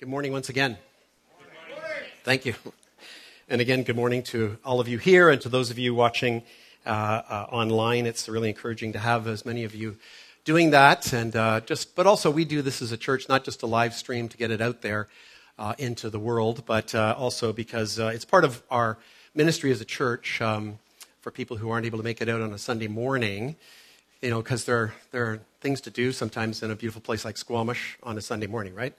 Good morning once again. Thank you. And again, good morning to all of you here and to those of you watching uh, uh, online. It's really encouraging to have as many of you doing that. And uh, just, but also we do this as a church, not just a live stream to get it out there uh, into the world, but uh, also because uh, it's part of our ministry as a church um, for people who aren't able to make it out on a Sunday morning. You know, because there, there are things to do sometimes in a beautiful place like Squamish on a Sunday morning, right?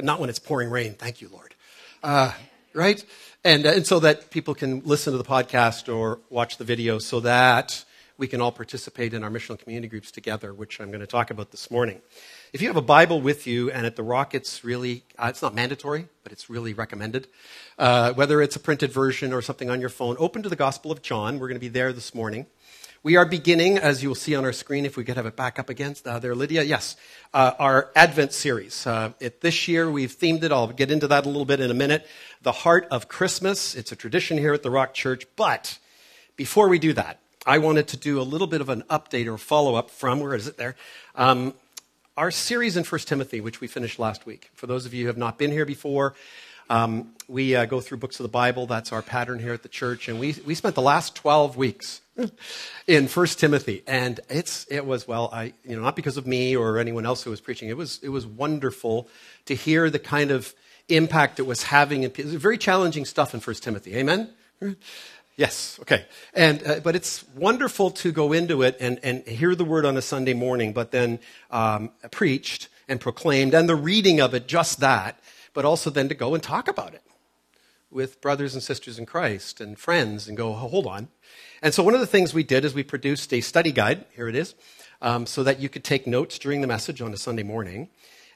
But not when it's pouring rain. Thank you, Lord. Uh, right? And, uh, and so that people can listen to the podcast or watch the video so that we can all participate in our missional community groups together, which I'm going to talk about this morning. If you have a Bible with you, and at the Rock, it's really, uh, it's not mandatory, but it's really recommended. Uh, whether it's a printed version or something on your phone, open to the Gospel of John. We're going to be there this morning. We are beginning, as you will see on our screen, if we could have it back up against uh, there, Lydia. Yes, uh, our Advent series. Uh, it, this year we've themed it. I'll get into that a little bit in a minute. The heart of Christmas. It's a tradition here at the Rock Church. But before we do that, I wanted to do a little bit of an update or follow up from where is it there? Um, our series in First Timothy, which we finished last week. For those of you who have not been here before, um, we uh, go through books of the Bible. That's our pattern here at the church. And we, we spent the last 12 weeks in First Timothy, and it's it was well, I you know not because of me or anyone else who was preaching. It was it was wonderful to hear the kind of impact it was having. It was very challenging stuff in First Timothy. Amen. Yes, okay. And, uh, but it's wonderful to go into it and, and hear the word on a Sunday morning, but then um, preached and proclaimed, and the reading of it, just that, but also then to go and talk about it with brothers and sisters in Christ and friends and go, hold on. And so one of the things we did is we produced a study guide. Here it is. Um, so that you could take notes during the message on a Sunday morning.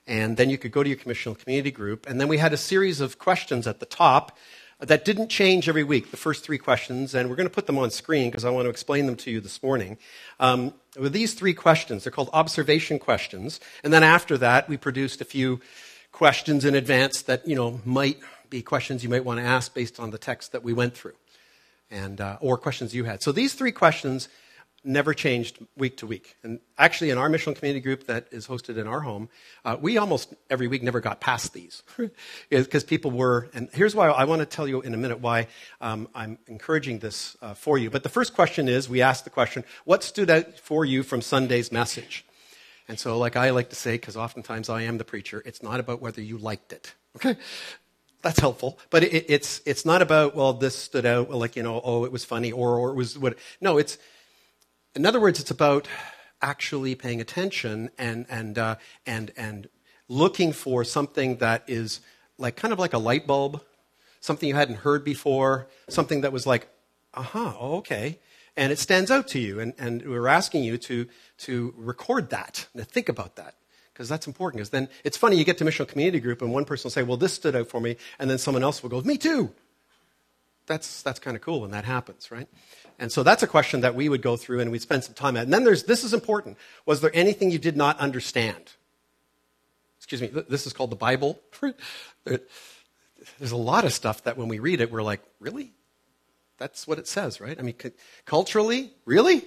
And then you could go to your commissional community group. And then we had a series of questions at the top that didn't change every week, the first three questions. And we're going to put them on screen because I want to explain them to you this morning. Um, with these three questions, they're called observation questions. And then after that, we produced a few questions in advance that, you know, might be questions you might want to ask based on the text that we went through and, uh, or questions you had. So these three questions never changed week to week. And actually, in our missional community group that is hosted in our home, uh, we almost every week never got past these because people were. And here's why I want to tell you in a minute why um, I'm encouraging this uh, for you. But the first question is we asked the question, what stood out for you from Sunday's message? And so, like I like to say, because oftentimes I am the preacher, it's not about whether you liked it. Okay? That's helpful. But it, it's, it's not about, well, this stood out, like, you know, oh, it was funny, or, or it was what. No, it's, in other words, it's about actually paying attention and, and, uh, and, and looking for something that is like kind of like a light bulb, something you hadn't heard before, something that was like, aha, uh-huh, oh, okay. And it stands out to you. And, and we're asking you to, to record that, to think about that because that's important. Because then it's funny, you get to missional community group and one person will say, Well, this stood out for me, and then someone else will go, Me too. That's, that's kind of cool when that happens, right? And so that's a question that we would go through and we'd spend some time at. And then there's this is important. Was there anything you did not understand? Excuse me, this is called the Bible. there's a lot of stuff that when we read it, we're like, Really? That's what it says, right? I mean, culturally, really?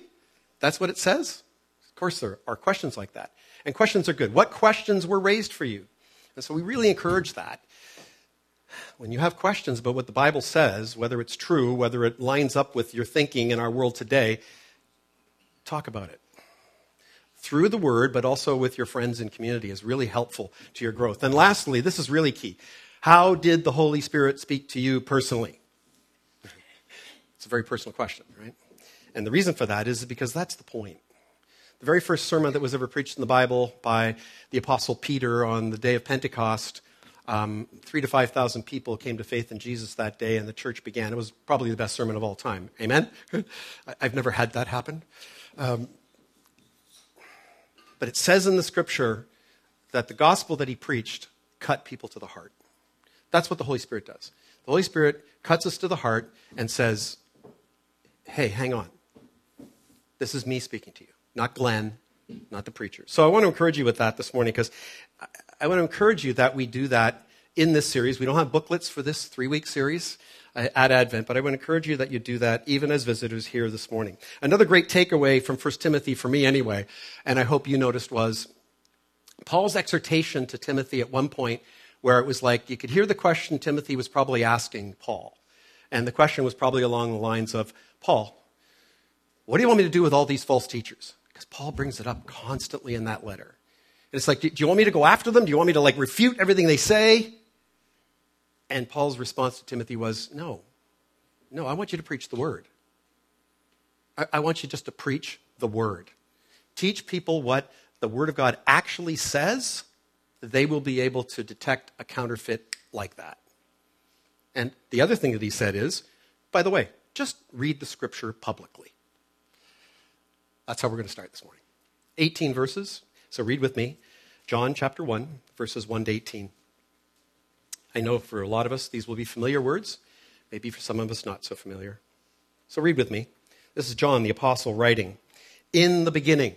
That's what it says? Of course, there are questions like that. And questions are good. What questions were raised for you? And so we really encourage that. When you have questions about what the Bible says, whether it's true, whether it lines up with your thinking in our world today, talk about it. Through the word, but also with your friends and community is really helpful to your growth. And lastly, this is really key. How did the Holy Spirit speak to you personally? It's a very personal question, right? And the reason for that is because that's the point the very first sermon that was ever preached in the Bible by the Apostle Peter on the day of Pentecost. Um, three to 5,000 people came to faith in Jesus that day, and the church began. It was probably the best sermon of all time. Amen? I've never had that happen. Um, but it says in the scripture that the gospel that he preached cut people to the heart. That's what the Holy Spirit does. The Holy Spirit cuts us to the heart and says, Hey, hang on. This is me speaking to you not Glenn, not the preacher. So I want to encourage you with that this morning because I want to encourage you that we do that in this series. We don't have booklets for this three week series uh, at Advent, but I want to encourage you that you do that even as visitors here this morning. Another great takeaway from 1 Timothy, for me anyway, and I hope you noticed, was Paul's exhortation to Timothy at one point where it was like you could hear the question Timothy was probably asking Paul. And the question was probably along the lines of Paul, what do you want me to do with all these false teachers? Because Paul brings it up constantly in that letter. And it's like, do you want me to go after them? Do you want me to like refute everything they say? And Paul's response to Timothy was, no. No, I want you to preach the word. I, I want you just to preach the word. Teach people what the word of God actually says, they will be able to detect a counterfeit like that. And the other thing that he said is, by the way, just read the scripture publicly. That's how we're going to start this morning. 18 verses. So read with me. John chapter 1, verses 1 to 18. I know for a lot of us, these will be familiar words. Maybe for some of us, not so familiar. So read with me. This is John the Apostle writing In the beginning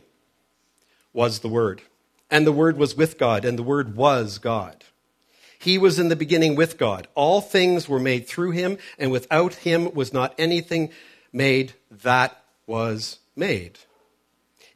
was the Word, and the Word was with God, and the Word was God. He was in the beginning with God. All things were made through him, and without him was not anything made that was made.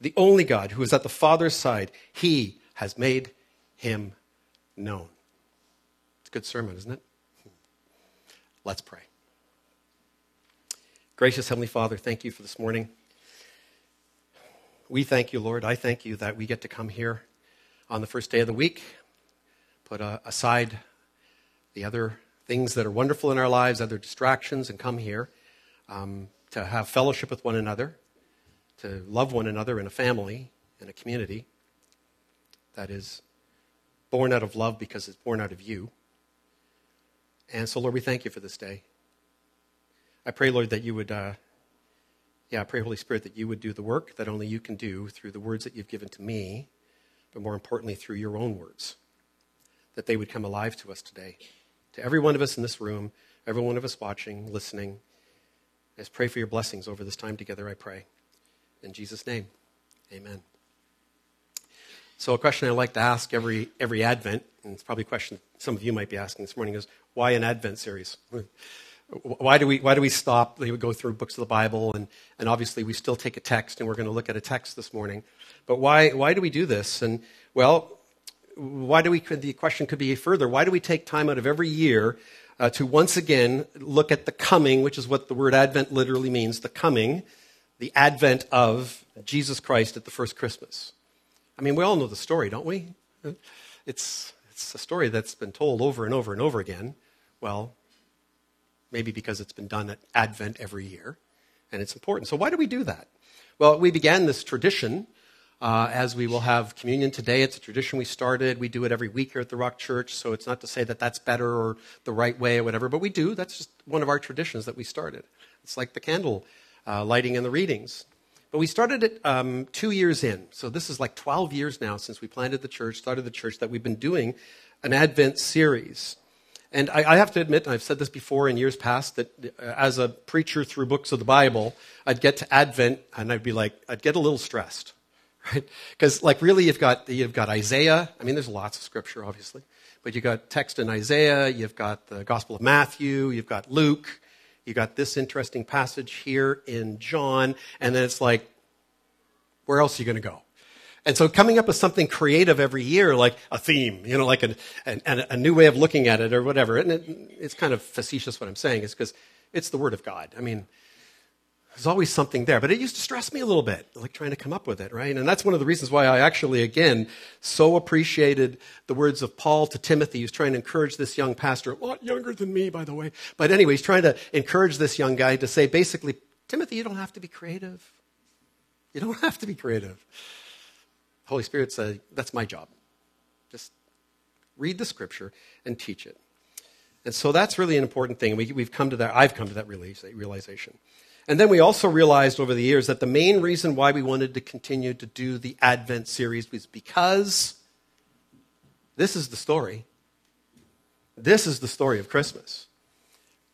the only God who is at the Father's side, he has made him known. It's a good sermon, isn't it? Let's pray. Gracious Heavenly Father, thank you for this morning. We thank you, Lord. I thank you that we get to come here on the first day of the week, put uh, aside the other things that are wonderful in our lives, other distractions, and come here um, to have fellowship with one another to love one another in a family, in a community that is born out of love because it's born out of you. And so, Lord, we thank you for this day. I pray, Lord, that you would, uh, yeah, I pray, Holy Spirit, that you would do the work that only you can do through the words that you've given to me, but more importantly, through your own words, that they would come alive to us today. To every one of us in this room, every one of us watching, listening, I pray for your blessings over this time together, I pray. In Jesus' name, amen. So, a question I like to ask every, every Advent, and it's probably a question some of you might be asking this morning, is why an Advent series? Why do we, why do we stop? We go through books of the Bible, and, and obviously we still take a text, and we're going to look at a text this morning. But why, why do we do this? And, well, why do we, the question could be further, why do we take time out of every year uh, to once again look at the coming, which is what the word Advent literally means, the coming the advent of Jesus Christ at the first Christmas. I mean, we all know the story, don't we? It's, it's a story that's been told over and over and over again. Well, maybe because it's been done at Advent every year, and it's important. So, why do we do that? Well, we began this tradition uh, as we will have communion today. It's a tradition we started. We do it every week here at the Rock Church, so it's not to say that that's better or the right way or whatever, but we do. That's just one of our traditions that we started. It's like the candle uh, lighting and the readings. But we started it um, two years in. So this is like 12 years now since we planted the church, started the church, that we've been doing an Advent series. And I, I have to admit, and I've said this before in years past, that uh, as a preacher through books of the Bible, I'd get to Advent and I'd be like, I'd get a little stressed, right? Because like really, you've got you've got Isaiah. I mean, there's lots of scripture, obviously, but you've got text in Isaiah. You've got the Gospel of Matthew. You've got Luke. You got this interesting passage here in John, and then it's like, where else are you going to go? And so coming up with something creative every year, like a theme, you know, like a, a, a new way of looking at it or whatever. And it, it's kind of facetious what I'm saying is because it's the Word of God. I mean, there's always something there. But it used to stress me a little bit, like trying to come up with it, right? And that's one of the reasons why I actually, again, so appreciated the words of Paul to Timothy. He's trying to encourage this young pastor, a lot younger than me, by the way. But anyway, he's trying to encourage this young guy to say, basically, Timothy, you don't have to be creative. You don't have to be creative. Holy Spirit said, that's my job. Just read the scripture and teach it. And so that's really an important thing. We, have come to that, I've come to that realization. And then we also realized over the years that the main reason why we wanted to continue to do the Advent series was because this is the story. This is the story of Christmas.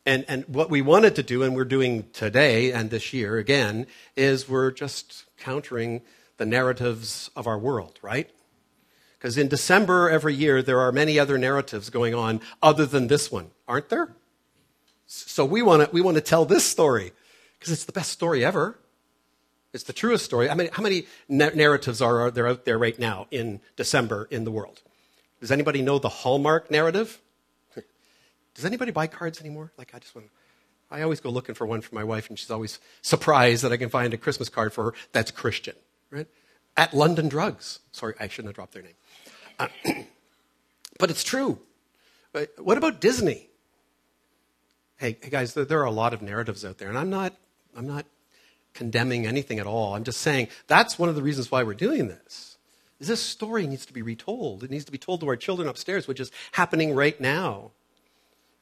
And, and what we wanted to do, and we're doing today and this year again, is we're just countering the narratives of our world, right? Because in December every year, there are many other narratives going on other than this one, aren't there? So we want to we want to tell this story because it's the best story ever. It's the truest story. I mean, how many narratives are there out there right now in December in the world? Does anybody know the Hallmark narrative? Does anybody buy cards anymore? Like, I just want. I always go looking for one for my wife, and she's always surprised that I can find a Christmas card for her that's Christian right? At London Drugs. Sorry, I shouldn't have dropped their name. Uh, but it's true. What about Disney? Hey, hey guys, there, are a lot of narratives out there, and I'm not, I'm not condemning anything at all. I'm just saying that's one of the reasons why we're doing this. Is this story needs to be retold. It needs to be told to our children upstairs, which is happening right now.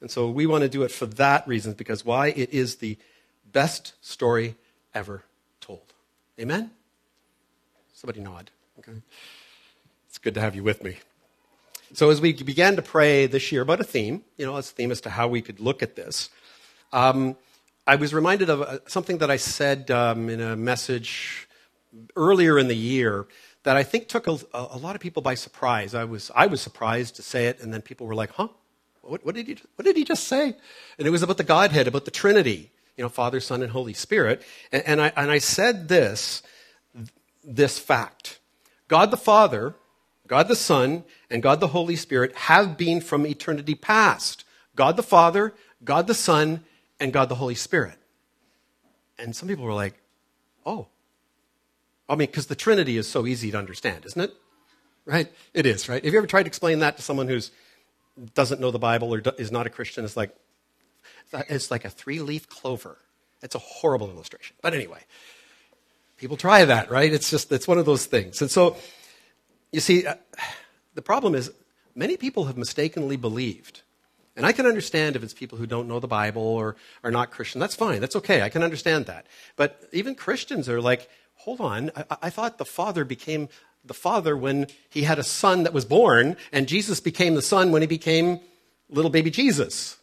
And so we want to do it for that reason, because why? It is the best story ever told. Amen? Somebody nod. Okay. It's good to have you with me. So, as we began to pray this year about a theme, you know, as a theme as to how we could look at this, um, I was reminded of uh, something that I said um, in a message earlier in the year that I think took a, a, lot of people by surprise. I was, I was surprised to say it, and then people were like, huh? What, what, did he, what did he just say? And it was about the Godhead, about the Trinity, you know, Father, Son, and Holy Spirit. And, and, I, and I said this this fact God the Father, God the Son, and God the Holy Spirit have been from eternity past. God the Father, God the Son, and God the Holy Spirit. And some people were like, oh. I mean, because the Trinity is so easy to understand, isn't it? Right? It is, right? Have you ever tried to explain that to someone who doesn't know the Bible or is not a Christian? It's like, it's like a three leaf clover. It's a horrible illustration. But anyway, People try that, right? It's just, it's one of those things. And so, you see, uh, the problem is many people have mistakenly believed. And I can understand if it's people who don't know the Bible or are not Christian. That's fine. That's okay. I can understand that. But even Christians are like, hold on. I, I thought the Father became the Father when he had a son that was born, and Jesus became the Son when he became little baby Jesus.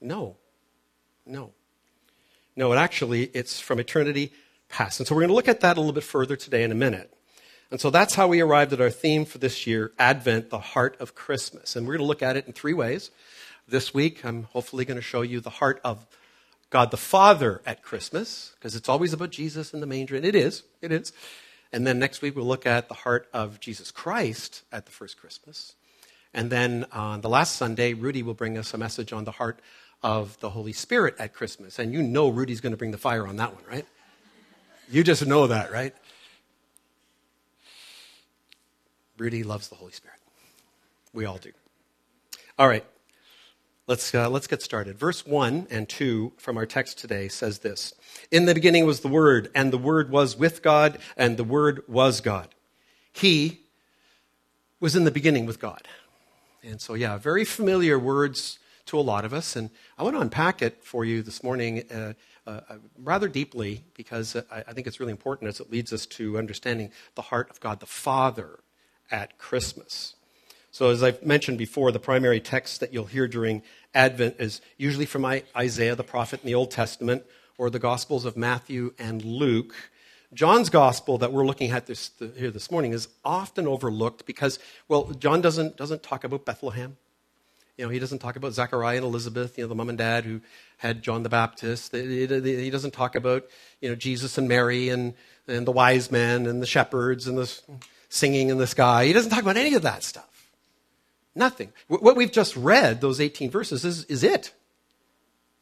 No. No. No, it actually, it's from eternity past. And so we're going to look at that a little bit further today in a minute. And so that's how we arrived at our theme for this year Advent, the heart of Christmas. And we're going to look at it in three ways. This week, I'm hopefully going to show you the heart of God the Father at Christmas, because it's always about Jesus in the manger, and it is. It is. And then next week, we'll look at the heart of Jesus Christ at the first Christmas. And then on the last Sunday, Rudy will bring us a message on the heart of the Holy Spirit at Christmas. And you know Rudy's going to bring the fire on that one, right? You just know that, right? Rudy loves the Holy Spirit. We all do. All right, let's, uh, let's get started. Verse 1 and 2 from our text today says this In the beginning was the Word, and the Word was with God, and the Word was God. He was in the beginning with God. And so, yeah, very familiar words to a lot of us. And I want to unpack it for you this morning. Uh, uh, rather deeply because I, I think it's really important as it leads us to understanding the heart of God the Father at Christmas. So, as I've mentioned before, the primary text that you'll hear during Advent is usually from Isaiah the prophet in the Old Testament or the Gospels of Matthew and Luke. John's gospel that we're looking at this, here this morning is often overlooked because, well, John doesn't, doesn't talk about Bethlehem. You know, he doesn't talk about Zechariah and Elizabeth, you know, the mom and dad who had John the Baptist. He doesn't talk about, you know, Jesus and Mary and, and the wise men and the shepherds and the singing in the sky. He doesn't talk about any of that stuff. Nothing. What we've just read, those 18 verses, is, is it.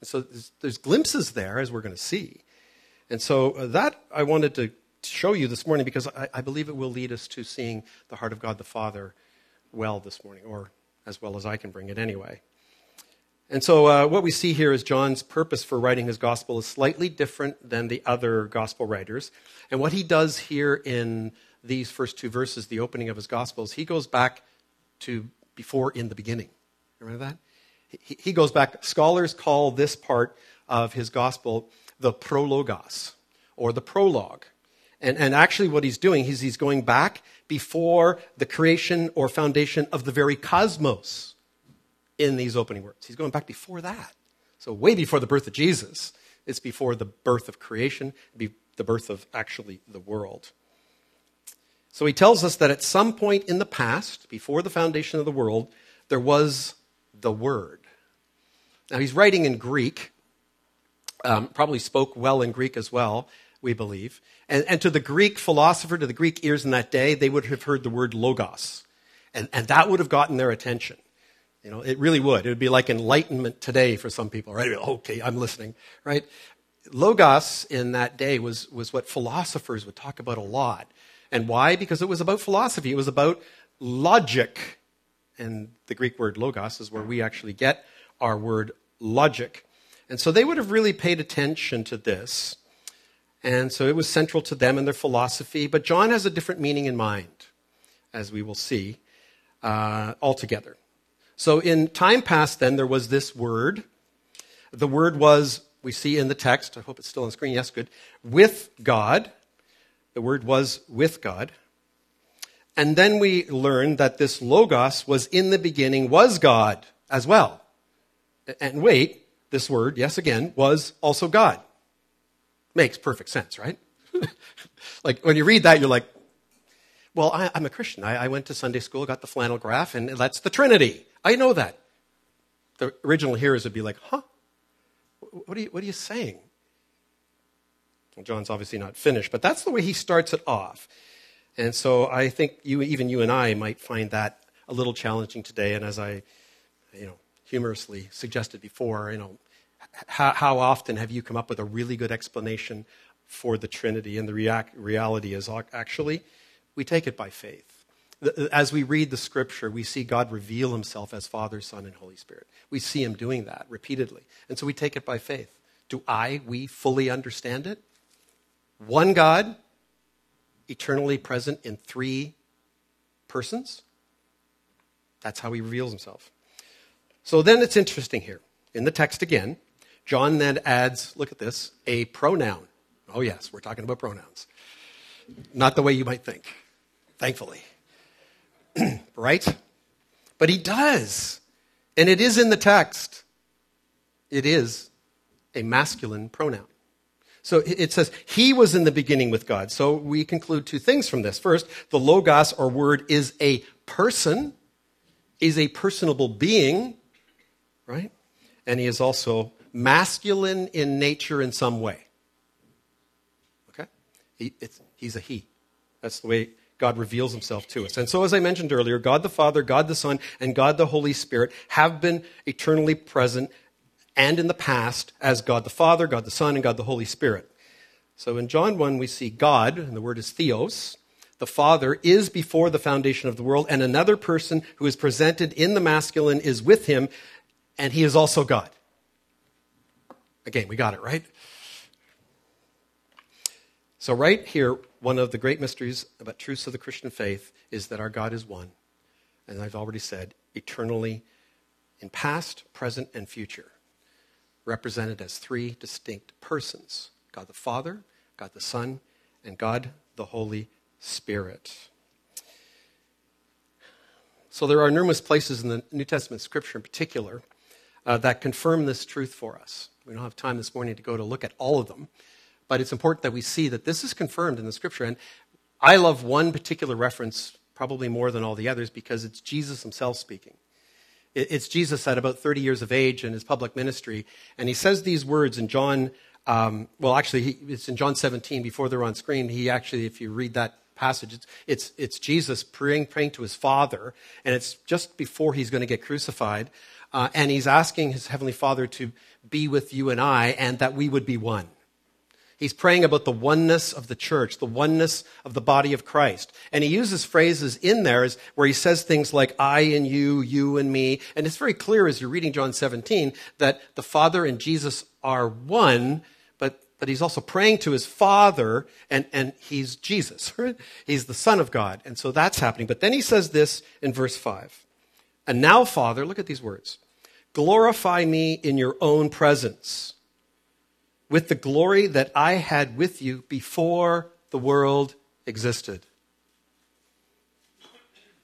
so there's, there's, glimpses there, as we're going to see. And so uh, that I wanted to show you this morning because I, I believe it will lead us to seeing the heart of God the Father well this morning, or as well as I can bring it anyway. And so, uh, what we see here is John's purpose for writing his gospel is slightly different than the other gospel writers. And what he does here in these first two verses, the opening of his gospels, he goes back to before in the beginning. Remember that? He, goes back. Scholars call this part of his gospel the prologos, or the prologue. And, and actually, what he's doing is he's going back before the creation or foundation of the very cosmos in these opening words. He's going back before that. So, way before the birth of Jesus. It's before the birth of creation, the birth of actually the world. So he tells us that at some point in the past, before the foundation of the world, there was the Word. Now he's writing in Greek, um, probably spoke well in Greek as well, we believe. And, and, to the Greek philosopher, to the Greek ears in that day, they would have heard the word logos. And, and that would have gotten their attention. You know, it really would. It would be like enlightenment today for some people, right? Okay, I'm listening, right? Logos in that day was, was what philosophers would talk about a lot. And why? Because it was about philosophy, it was about logic. And the Greek word logos is where we actually get our word logic. And so they would have really paid attention to this. And so it was central to them and their philosophy. But John has a different meaning in mind, as we will see, uh, altogether. So in time past, then, there was this word. The word was, we see in the text, I hope it's still on the screen, yes, good, with God. The Word was with God. And then we learn that this Logos was in the beginning, was God as well. And wait, this word, yes, again, was also God. Makes perfect sense, right? like when you read that, you're like, well, I, am a Christian. I, I, went to Sunday school, got the flannel graph, and that's the Trinity. I know that. The original hearers would be like, huh? What are you, what are you saying? John's obviously not finished, but that's the way he starts it off. And so I think you, even you and I might find that a little challenging today. And as I, you know, humorously suggested before, you know, how, how often have you come up with a really good explanation for the Trinity? And the rea- reality is actually, we take it by faith. As we read the scripture, we see God reveal himself as Father, Son, and Holy Spirit. We see him doing that repeatedly. And so we take it by faith. Do I, we fully understand it? One God, eternally present in three persons. That's how he reveals himself. So then it's interesting here. In the text again, John then adds, look at this, a pronoun. Oh, yes, we're talking about pronouns. Not the way you might think, thankfully. right? But he does. And it is in the text. It is a masculine pronoun. So it says, He was in the beginning with God. So we conclude two things from this. First, the Logos or word is a person, is a personable being, right? And he is also masculine in nature in some way. Okay? He, he's a he. That's the way God reveals himself to us. And so, as I mentioned earlier, God the Father, God the Son, and God the Holy Spirit have been eternally present and in the past as God the Father, God the Son, and God the Holy Spirit. So in John 1, we see God, and the word is theos. The Father is before the foundation of the world, and another person who is presented in the masculine is with him, and he is also God. Again, we got it, right? So, right here, one of the great mysteries about truths of the Christian faith is that our God is one. And I've already said, eternally in past, present, and future represented as three distinct persons God the Father, God the Son, and God the Holy Spirit. So there are numerous places in the New Testament scripture in particular uh, that confirm this truth for us. We don't have time this morning to go to look at all of them, but it's important that we see that this is confirmed in the scripture. And I love one particular reference probably more than all the others because it's Jesus himself speaking. It's Jesus at about 30 years of age in his public ministry. And he says these words in John, um, well, actually, he, it's in John 17 before they're on screen. He actually, if you read that passage, it's, it's, it's Jesus praying, praying to his Father. And it's just before he's going to get crucified. Uh, and he's asking his Heavenly Father to be with you and I and that we would be one. He's praying about the oneness of the church, the oneness of the body of Christ. And he uses phrases in there where he says things like I and you, you and me. And it's very clear as you're reading John 17 that the Father and Jesus are one, but, but he's also praying to his Father, and, and he's Jesus. He's the Son of God. And so that's happening. But then he says this in verse 5. And now, Father, look at these words glorify me in your own presence with the glory that I had with you before the world existed.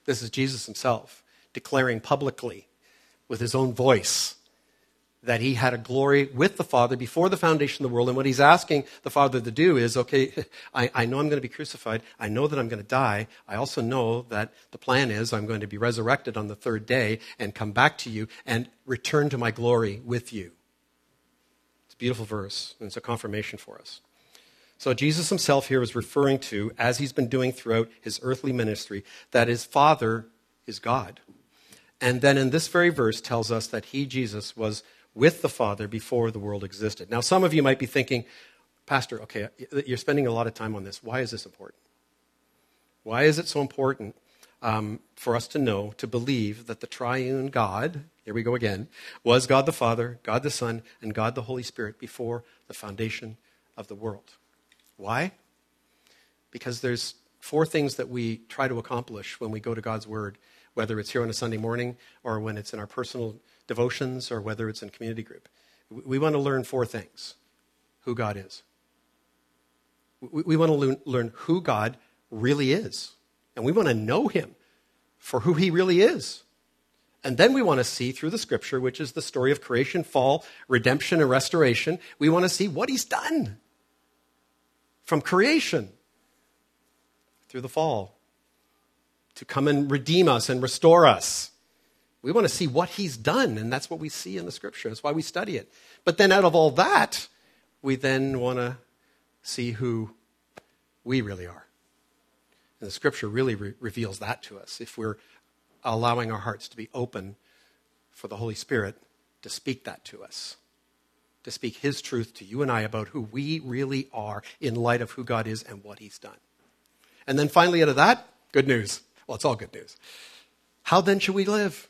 This is Jesus himself declaring publicly with his own voice that he had a glory with the Father before the foundation of the world. And what he's asking the Father to do is okay, I, I know I'm going to be crucified. I know that I'm going to die. I also know that the plan is I'm going to be resurrected on the third day and come back to you and return to my glory with you beautiful verse, and it's a confirmation for us. So Jesus himself here is referring to, as he's been doing throughout his earthly ministry, that his Father is God. And then in this very verse tells us that he, Jesus, was with the Father before the world existed. Now, some of you might be thinking, Pastor, okay, you're spending a lot of time on this. Why is this important? Why is it so important um, for us to know, to believe that the triune God, here we go again, was God the Father, God the Son, and God the Holy Spirit before the foundation of the world. Why? Because there's four things that we try to accomplish when we go to God's Word, whether it's here on a Sunday morning or when it's in our personal devotions or whether it's in community group. We want to learn four things who God is. We want to learn who God really is. And we want to know him for who he really is. And then we want to see through the scripture, which is the story of creation, fall, redemption, and restoration, we want to see what he's done from creation through the fall to come and redeem us and restore us. We want to see what he's done, and that's what we see in the scripture. That's why we study it. But then out of all that, we then want to see who we really are. And the scripture really re- reveals that to us if we're allowing our hearts to be open for the Holy Spirit to speak that to us, to speak His truth to you and I about who we really are in light of who God is and what He's done. And then finally, out of that, good news. Well, it's all good news. How then should we live?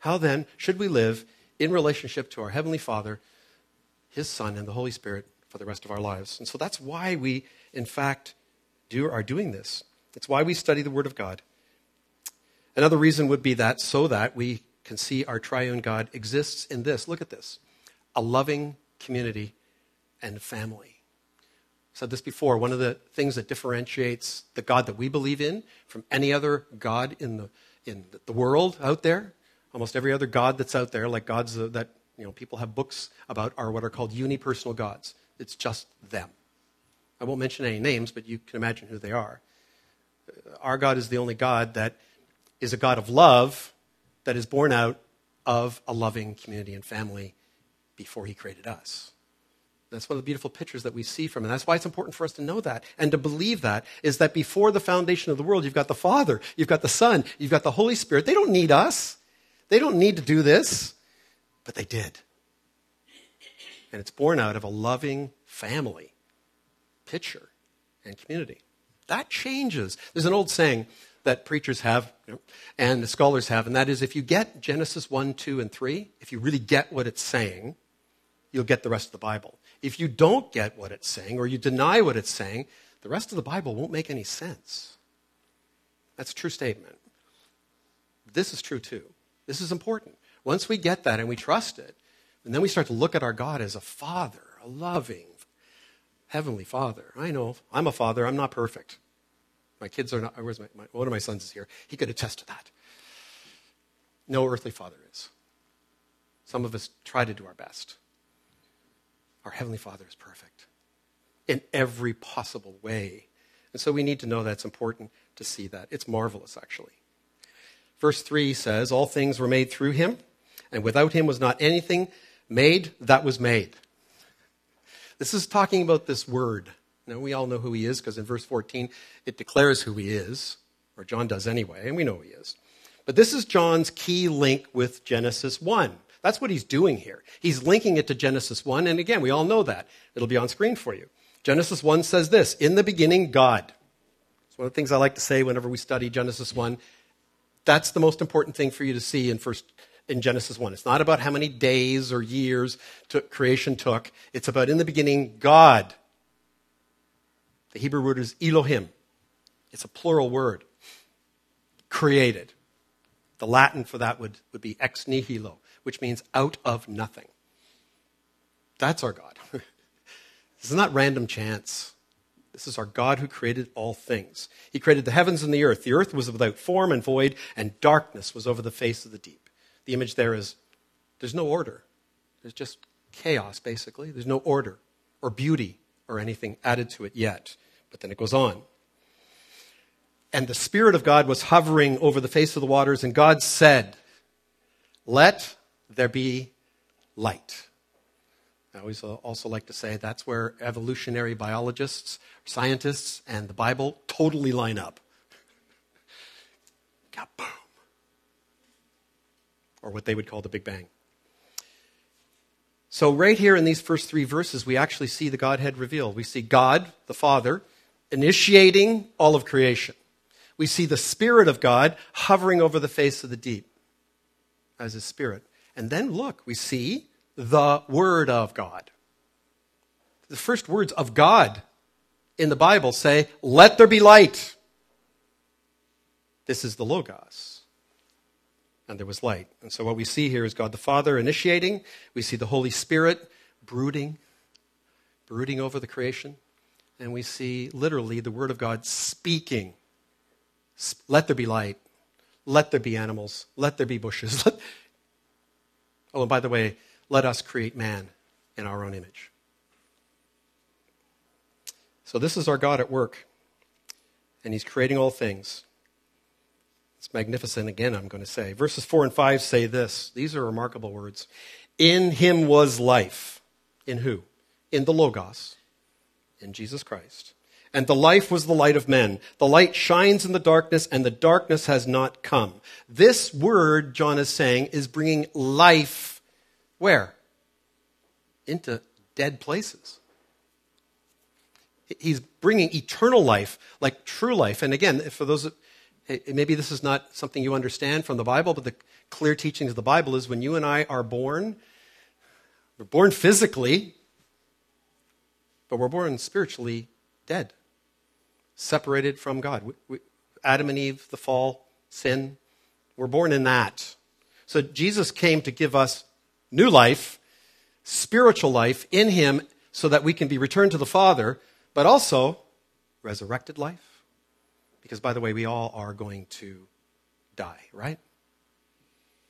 How then should we live in relationship to our Heavenly Father, His Son, and the Holy Spirit for the rest of our lives? And so that's why we, in fact, do, are doing this. It's why we study the Word of God. Another reason would be that so that we can see our triune God exists in this. Look at this a loving community and family. I said this before. One of the things that differentiates the God that we believe in from any other God in the, in the world out there, almost every other God that's out there, like gods that you know, people have books about, are what are called unipersonal gods. It's just them. I won't mention any names, but you can imagine who they are our God is the only God that is a God of love that is born out of a loving community and family before he created us. That's one of the beautiful pictures that we see from. And that's why it's important for us to know that and to believe that is that before the foundation of the world, you've got the Father, you've got the Son, you've got the Holy Spirit. They don't need us. They don't need to do this, but they did. And it's born out of a loving family picture and community. That changes. There's an old saying that preachers have and scholars have, and that is if you get Genesis 1, 2, and 3, if you really get what it's saying, you'll get the rest of the Bible. If you don't get what it's saying or you deny what it's saying, the rest of the Bible won't make any sense. That's a true statement. This is true too. This is important. Once we get that and we trust it, and then we start to look at our God as a father, a loving, Heavenly Father. I know I'm a father, I'm not perfect. My kids are not, where's my, my, one of my sons is here. He could attest to that. No earthly father is. Some of us try to do our best. Our Heavenly Father is perfect in every possible way. And so we need to know that it's important to see that. It's marvelous, actually. Verse 3 says, All things were made through him, and without him was not anything made that was made. This is talking about this word. Now, we all know who he is because in verse 14 it declares who he is, or John does anyway, and we know who he is. But this is John's key link with Genesis 1. That's what he's doing here. He's linking it to Genesis 1, and again, we all know that. It'll be on screen for you. Genesis 1 says this In the beginning, God. It's one of the things I like to say whenever we study Genesis 1. That's the most important thing for you to see in first in Genesis 1. It's not about how many days or years took, creation took. It's about in the beginning, God. The Hebrew word is Elohim. It's a plural word. Created. The Latin for that would, would be ex nihilo, which means out of nothing. That's our God. this is not random chance. This is our God who created all things. He created the heavens and the earth. The earth was without form and void, and darkness was over the face of the deep. The image there is there's no order. There's just chaos, basically. There's no order or beauty or anything added to it yet. But then it goes on. And the Spirit of God was hovering over the face of the waters, and God said, Let there be light. I always uh, also like to say that's where evolutionary biologists, scientists, and the Bible totally line up. Kaboom. Or what they would call the Big Bang. So, right here in these first three verses, we actually see the Godhead revealed. We see God, the Father, initiating all of creation. We see the Spirit of God hovering over the face of the deep as His Spirit. And then look, we see the Word of God. The first words of God in the Bible say, Let there be light. This is the Logos. And there was light. And so what we see here is God the Father initiating. We see the Holy Spirit brooding, brooding over the creation. And we see literally the Word of God speaking. Let there be light. Let there be animals. Let there be bushes. oh, and by the way, let us create man in our own image. So, this is our God at work, and He's creating all things. It's magnificent again, I'm going to say. Verses 4 and 5 say this. These are remarkable words. In Him was life. In who? In the Logos, in Jesus Christ. And the life was the light of men. The light shines in the darkness, and the darkness has not come. This word, John is saying, is bringing life where? Into dead places. He's bringing eternal life, like true life. And again, for those, maybe this is not something you understand from the Bible, but the clear teachings of the Bible is when you and I are born, we're born physically, but we're born spiritually dead, separated from God. We, we, Adam and Eve, the fall, sin, we're born in that. So Jesus came to give us new life, spiritual life in Him so that we can be returned to the Father, but also resurrected life. Because, by the way, we all are going to die, right?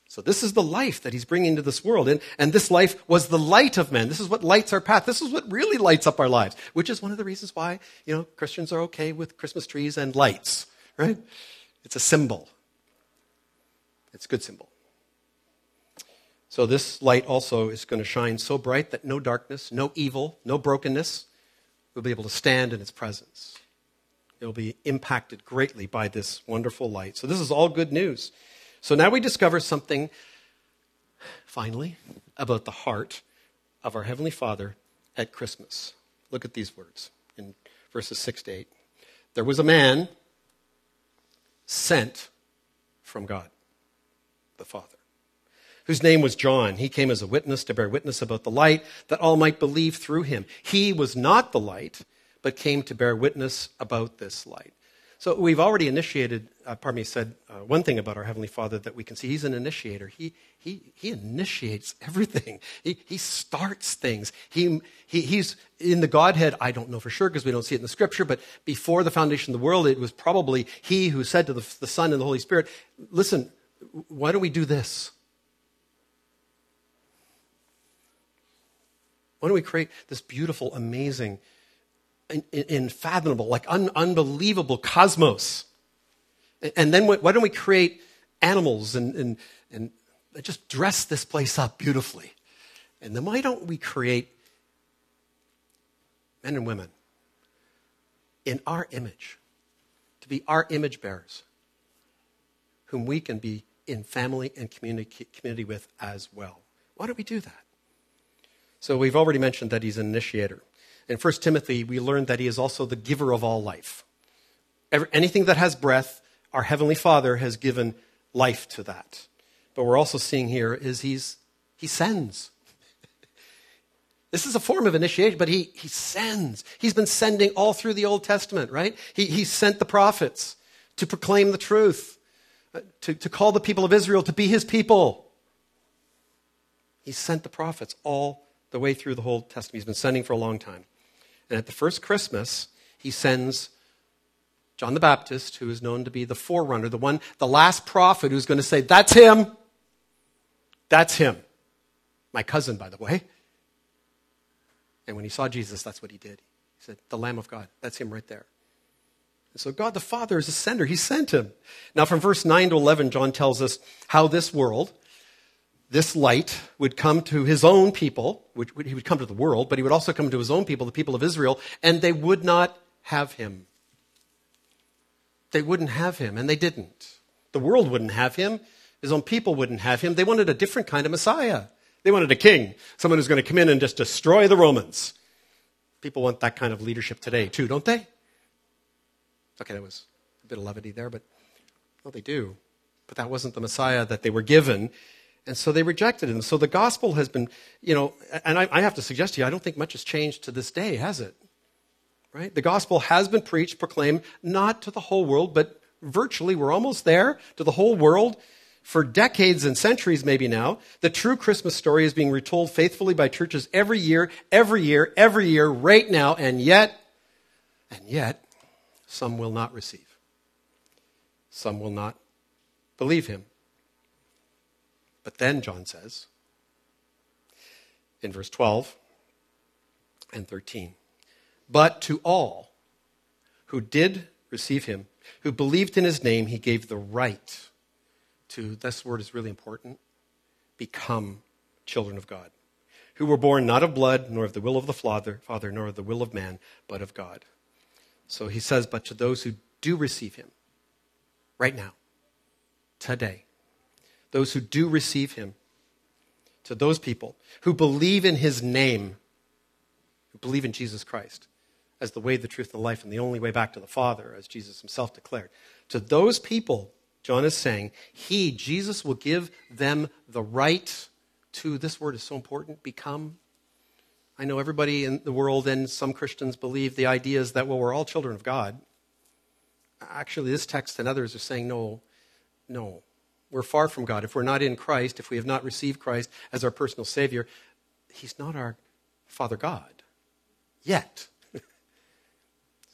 So, this is the life that he's bringing to this world. And, and this life was the light of men. This is what lights our path. This is what really lights up our lives, which is one of the reasons why, you know, Christians are okay with Christmas trees and lights, right? It's a symbol. It's a good symbol. So this light also is going to shine so bright that no darkness, no evil, no brokenness will be able to stand in its presence. It will be impacted greatly by this wonderful light. So this is all good news. So now we discover something, finally, about the heart of our Heavenly Father at Christmas. Look at these words in verses 6 to 8. There was a man sent from God, the Father whose name was John. He came as a witness to bear witness about the light, that all might believe through him. He was not the light, but came to bear witness about this light. So we've already initiated, uh, pardon me, said uh, one thing about our Heavenly Father that we can see. He's an initiator. He, he, he initiates everything. He, he starts things. He, he, he's in the Godhead, I don't know for sure because we don't see it in the scripture, but before the foundation of the world, it was probably He who said to the, the Son and the Holy Spirit, listen, why don't we do this? Why don't we create this beautiful, amazing, unfathomable, like un- unbelievable cosmos? And then why don't we create animals and, and, and just dress this place up beautifully. And then why don't we create men and women in our image, to be our image bearers, whom we can be in family and community, community with as well? Why don't we do that? So we've already mentioned that he's an initiator. In 1 Timothy, we learned that he is also the giver of all life. Every, anything that has breath, our Heavenly Father has given life to that. But we're also seeing here is he's, he sends. This is a form of initiation, but he, he sends. He's been sending all through the Old Testament, right? He, he sent the prophets to proclaim the truth, uh, to, to call the people of Israel to be his people. He sent the prophets all the way through the whole Testament. He's been sending for a long time. And at the first Christmas, he sends John the Baptist, who is known to be the forerunner, the one, the last prophet who's going to say, That's him. That's him. My cousin, by the way. And when he saw Jesus, that's what he did. He said, The Lamb of God. That's him right there. And so God the Father is a sender. He sent him. Now, from verse 9 to 11, John tells us how this world, this light, would come to his own people. Which he would come to the world, but he would also come to his own people, the people of Israel, and they would not have him. They wouldn't have him, and they didn't. The world wouldn't have him. His own people wouldn't have him. They wanted a different kind of Messiah. They wanted a king, someone who's going to come in and just destroy the Romans. People want that kind of leadership today, too, don't they? Okay, that was a bit of levity there, but well, they do. But that wasn't the Messiah that they were given. And so they rejected him. So the gospel has been, you know, and I, I have to suggest to you, I don't think much has changed to this day, has it? Right? The gospel has been preached, proclaimed, not to the whole world, but virtually, we're almost there to the whole world for decades and centuries, maybe now, the true Christmas story is being retold faithfully by churches every year, every year, every year, right now, and yet, and yet, some will not receive. Some will not believe him. But then, John says, in verse 12 and 13, but to all who did receive him, who believed in his name, he gave the right to, this word is really important, become children of God, who were born not of blood, nor of the will of the Father, nor of the will of man, but of God. So he says, but to those who do receive him, right now, today, those who do receive him, to those people who believe in his name, who believe in Jesus Christ as the way, the truth, and the life, and the only way back to the Father, as Jesus himself declared, to those people, John is saying, He, Jesus, will give them the right to, this word is so important, become. I know everybody in the world and some Christians believe the idea is that, well, we're all children of God. Actually, this text and others are saying, no, no. We're far from God. If we're not in Christ, if we have not received Christ as our personal Savior, He's not our Father God yet.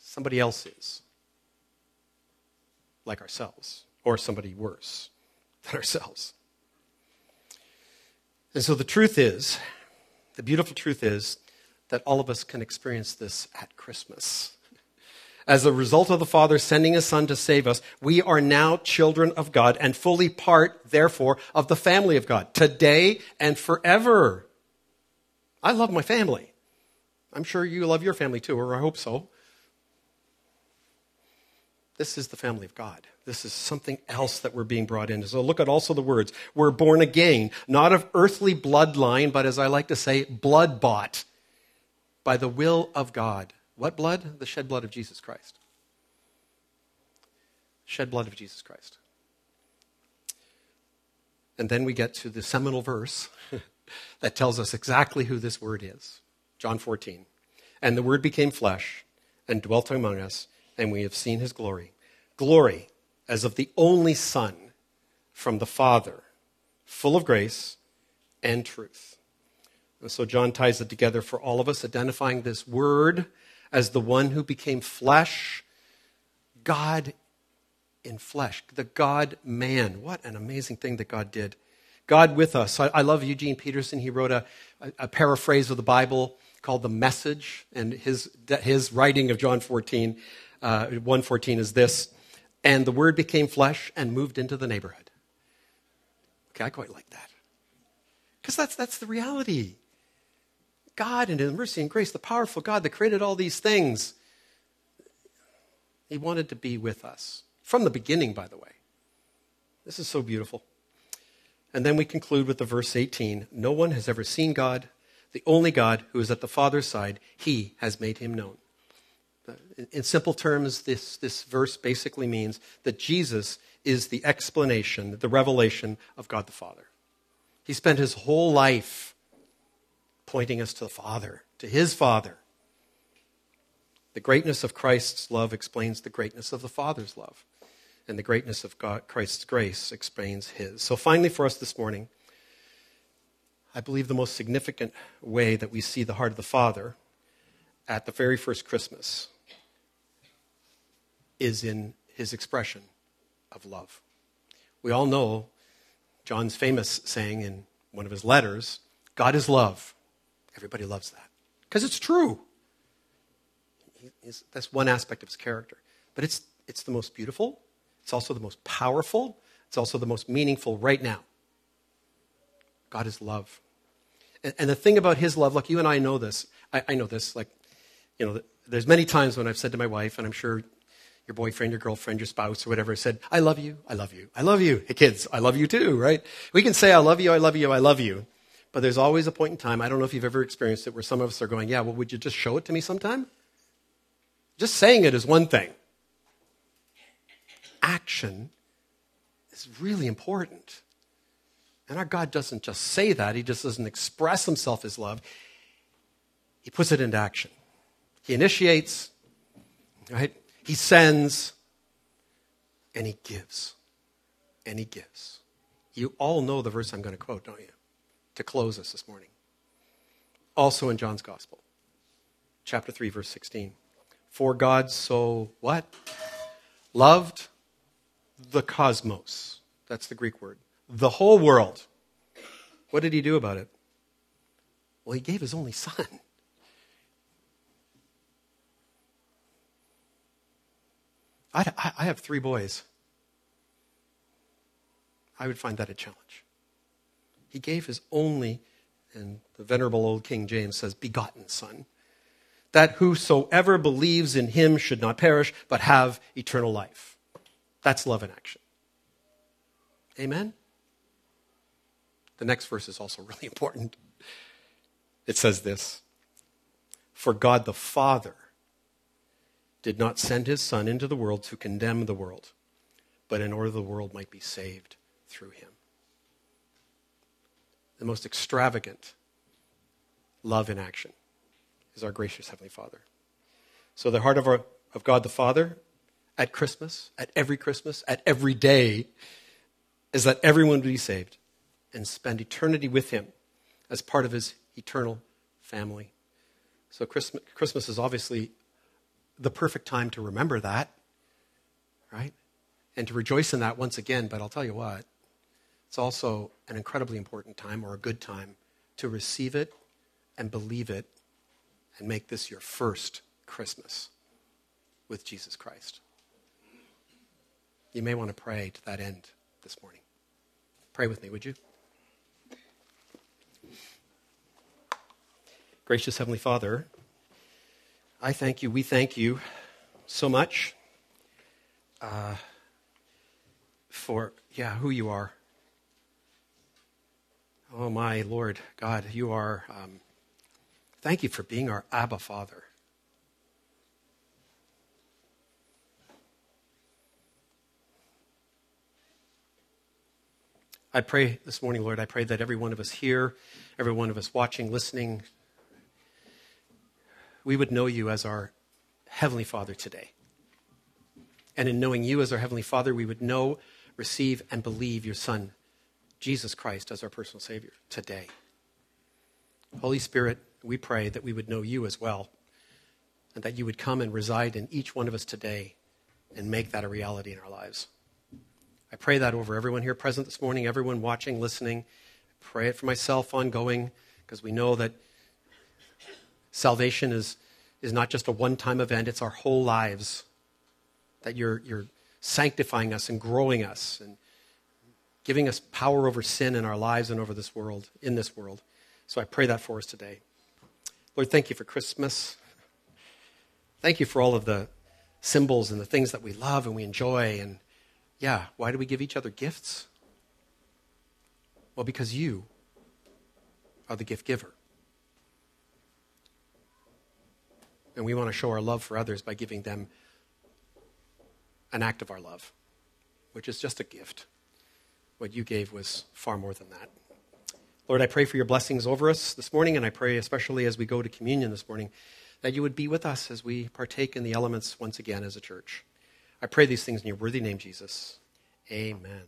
Somebody else is, like ourselves or somebody worse than ourselves. And so the truth is, the beautiful truth is, that all of us can experience this at Christmas. As a result of the Father sending His Son to save us, we are now children of God and fully part, therefore, of the family of God, today and forever. I love my family. I'm sure you love your family too, or I hope so. This is the family of God. This is something else that we're being brought into. So look at also the words. We're born again, not of earthly bloodline, but as I like to say, blood bought by the will of God. What blood? The shed blood of Jesus Christ. Shed blood of Jesus Christ. And then we get to the seminal verse that tells us exactly who this word is. John 14. And the word became flesh and dwelt among us, and we have seen his glory. Glory as of the only Son from the Father, full of grace and truth. And so John ties it together for all of us, identifying this word as the one who became flesh, God in flesh, the God man. What an amazing thing that God did. God with us. I, I love Eugene Peterson. He wrote a, a, a, paraphrase of the Bible called The Message, and his, his writing of John 14, uh, 114 is this and the Word became flesh and moved into the neighborhood. Okay, I quite like that. Because that's, that's the reality. God, in His mercy and grace, the powerful God that created all these things, He wanted to be with us. From the beginning, by the way. This is so beautiful. And then we conclude with the verse 18 No one has ever seen God, the only God who is at the Father's side, He has made Him known. In simple terms, this, this verse basically means that Jesus is the explanation, the revelation of God the Father. He spent his whole life pointing us to the Father, to his Father. The greatness of Christ's love explains the greatness of the Father's love, and the greatness of God, Christ's grace explains his. So, finally, for us this morning, I believe the most significant way that we see the heart of the Father at the very first Christmas is in his expression of love. We all know John's famous saying in one of his letters God is love. Everybody loves that because it's true. that's one aspect of his character. But it's, it's the most beautiful, it's also the most powerful, it's also the most meaningful right now. God is love. And, and the thing about his love, look, you and I know this. I, I know this. Like, you know, there's many times when I've said to my wife, and I'm sure your boyfriend, your girlfriend, your spouse, or whatever said, I love you, I love you, I love you. Hey, kids, I love you too, right? We can say, I love you, I love you, I love you. But there's always a point in time, I don't know if you've ever experienced it, where some of us are going, Yeah, well, would you just show it to me sometime? Just saying it is one thing. Action is really important. And our God doesn't just say that, He just doesn't express Himself as love. He puts it into action. He initiates, right? He sends and he gives. And he gives. You all know the verse I'm going to quote, don't you? To close us this morning. Also in John's Gospel, chapter 3, verse 16. For God so what? Loved the cosmos. That's the Greek word. The whole world. What did he do about it? Well, he gave his only son. I, I have three boys. I would find that a challenge. He gave his only, and the venerable old King James says, begotten Son, that whosoever believes in him should not perish, but have eternal life. That's love in action. Amen? The next verse is also really important. It says this For God the Father did not send his Son into the world to condemn the world, but in order the world might be saved through him. The most extravagant love in action is our gracious Heavenly Father. So, the heart of, our, of God the Father at Christmas, at every Christmas, at every day, is that everyone be saved and spend eternity with Him as part of His eternal family. So, Christmas, Christmas is obviously the perfect time to remember that, right? And to rejoice in that once again. But I'll tell you what, it's also an incredibly important time or a good time to receive it and believe it and make this your first Christmas with Jesus Christ. You may want to pray to that end this morning. Pray with me, would you? Gracious Heavenly Father, I thank you. We thank you so much uh, for, yeah, who you are. Oh, my Lord God, you are. Um, thank you for being our Abba Father. I pray this morning, Lord, I pray that every one of us here, every one of us watching, listening, we would know you as our Heavenly Father today. And in knowing you as our Heavenly Father, we would know, receive, and believe your Son, Jesus Christ, as our personal Savior today. Holy Spirit, we pray that we would know you as well, and that you would come and reside in each one of us today and make that a reality in our lives. I pray that over everyone here present this morning, everyone watching, listening. I pray it for myself ongoing, because we know that Salvation is, is not just a one time event, it's our whole lives. That you're, you're sanctifying us and growing us and giving us power over sin in our lives and over this world, in this world. So I pray that for us today. Lord, thank you for Christmas. Thank you for all of the symbols and the things that we love and we enjoy. And yeah, why do we give each other gifts? Well, because you are the gift giver. And we want to show our love for others by giving them an act of our love, which is just a gift. What you gave was far more than that. Lord, I pray for your blessings over us this morning, and I pray especially as we go to communion this morning that you would be with us as we partake in the elements once again as a church. I pray these things in your worthy name, Jesus. Amen.